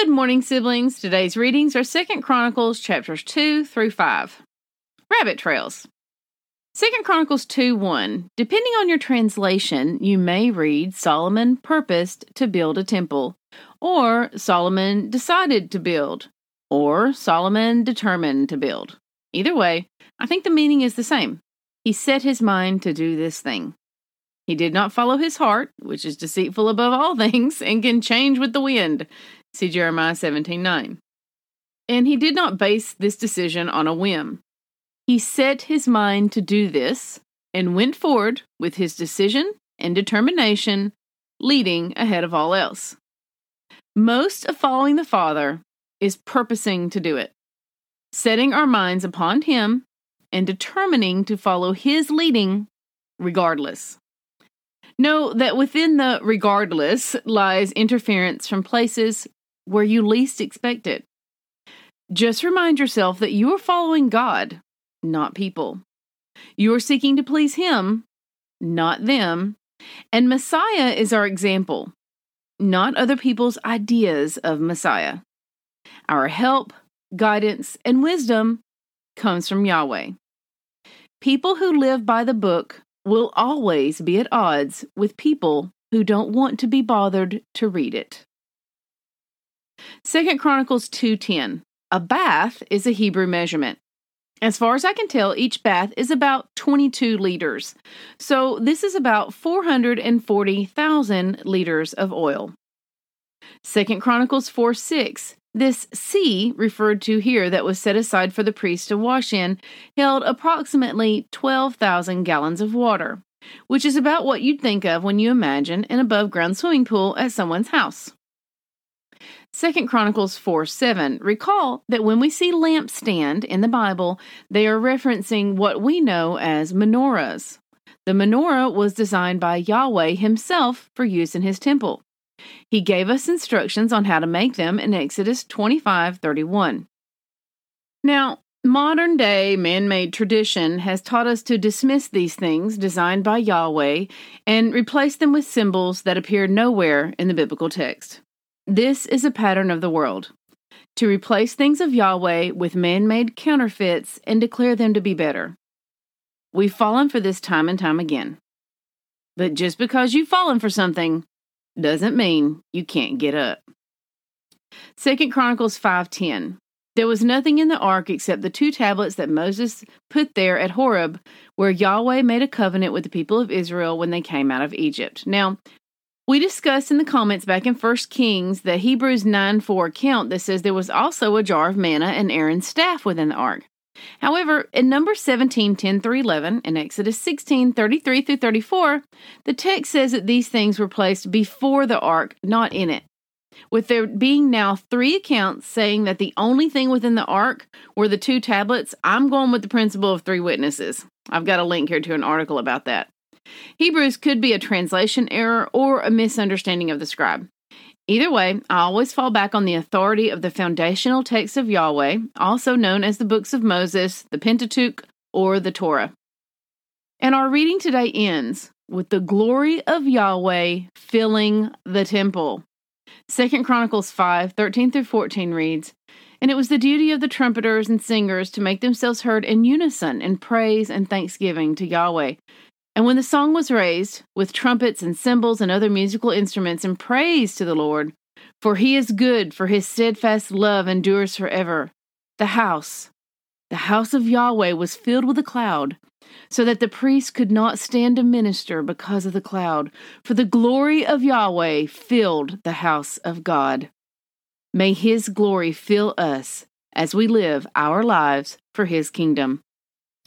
Good morning, siblings. Today's readings are Second Chronicles chapters 2 through 5. Rabbit Trails. Second Chronicles 2 1. Depending on your translation, you may read Solomon purposed to build a temple, or Solomon decided to build, or Solomon determined to build. Either way, I think the meaning is the same. He set his mind to do this thing. He did not follow his heart, which is deceitful above all things and can change with the wind. See Jeremiah 17 9. And he did not base this decision on a whim. He set his mind to do this and went forward with his decision and determination, leading ahead of all else. Most of following the Father is purposing to do it, setting our minds upon Him and determining to follow His leading regardless. Know that within the regardless lies interference from places where you least expect it. Just remind yourself that you are following God, not people. You are seeking to please Him, not them. And Messiah is our example, not other people's ideas of Messiah. Our help, guidance, and wisdom comes from Yahweh. People who live by the book will always be at odds with people who don't want to be bothered to read it. Second Chronicles 2:10. A bath is a Hebrew measurement. As far as I can tell, each bath is about 22 liters. So this is about 440,000 liters of oil. Second Chronicles 4 6. This sea referred to here that was set aside for the priest to wash in held approximately 12,000 gallons of water, which is about what you'd think of when you imagine an above ground swimming pool at someone's house. Second Chronicles 4 7. Recall that when we see lampstand in the Bible, they are referencing what we know as menorahs. The menorah was designed by Yahweh himself for use in his temple. He gave us instructions on how to make them in Exodus 25 31. Now, modern day man made tradition has taught us to dismiss these things designed by Yahweh and replace them with symbols that appear nowhere in the biblical text. This is a pattern of the world to replace things of Yahweh with man made counterfeits and declare them to be better. We've fallen for this time and time again. But just because you've fallen for something doesn't mean you can't get up. Second Chronicles 5:10 There was nothing in the ark except the two tablets that Moses put there at Horeb where Yahweh made a covenant with the people of Israel when they came out of Egypt. Now, we discussed in the comments back in 1 Kings the Hebrews 9 4 account that says there was also a jar of manna and Aaron's staff within the ark. However, in Numbers 17 10 through 11 and Exodus 16 33 through 34, the text says that these things were placed before the ark, not in it. With there being now three accounts saying that the only thing within the ark were the two tablets, I'm going with the principle of three witnesses. I've got a link here to an article about that. Hebrews could be a translation error or a misunderstanding of the scribe. Either way, I always fall back on the authority of the foundational texts of Yahweh, also known as the books of Moses, the Pentateuch, or the Torah. And our reading today ends with the glory of Yahweh filling the temple. Second Chronicles 5 13 through 14 reads, And it was the duty of the trumpeters and singers to make themselves heard in unison in praise and thanksgiving to Yahweh and when the song was raised, with trumpets and cymbals and other musical instruments, in praise to the Lord, for he is good, for his steadfast love endures forever, the house, the house of Yahweh, was filled with a cloud, so that the priest could not stand to minister because of the cloud, for the glory of Yahweh filled the house of God. May his glory fill us as we live our lives for his kingdom.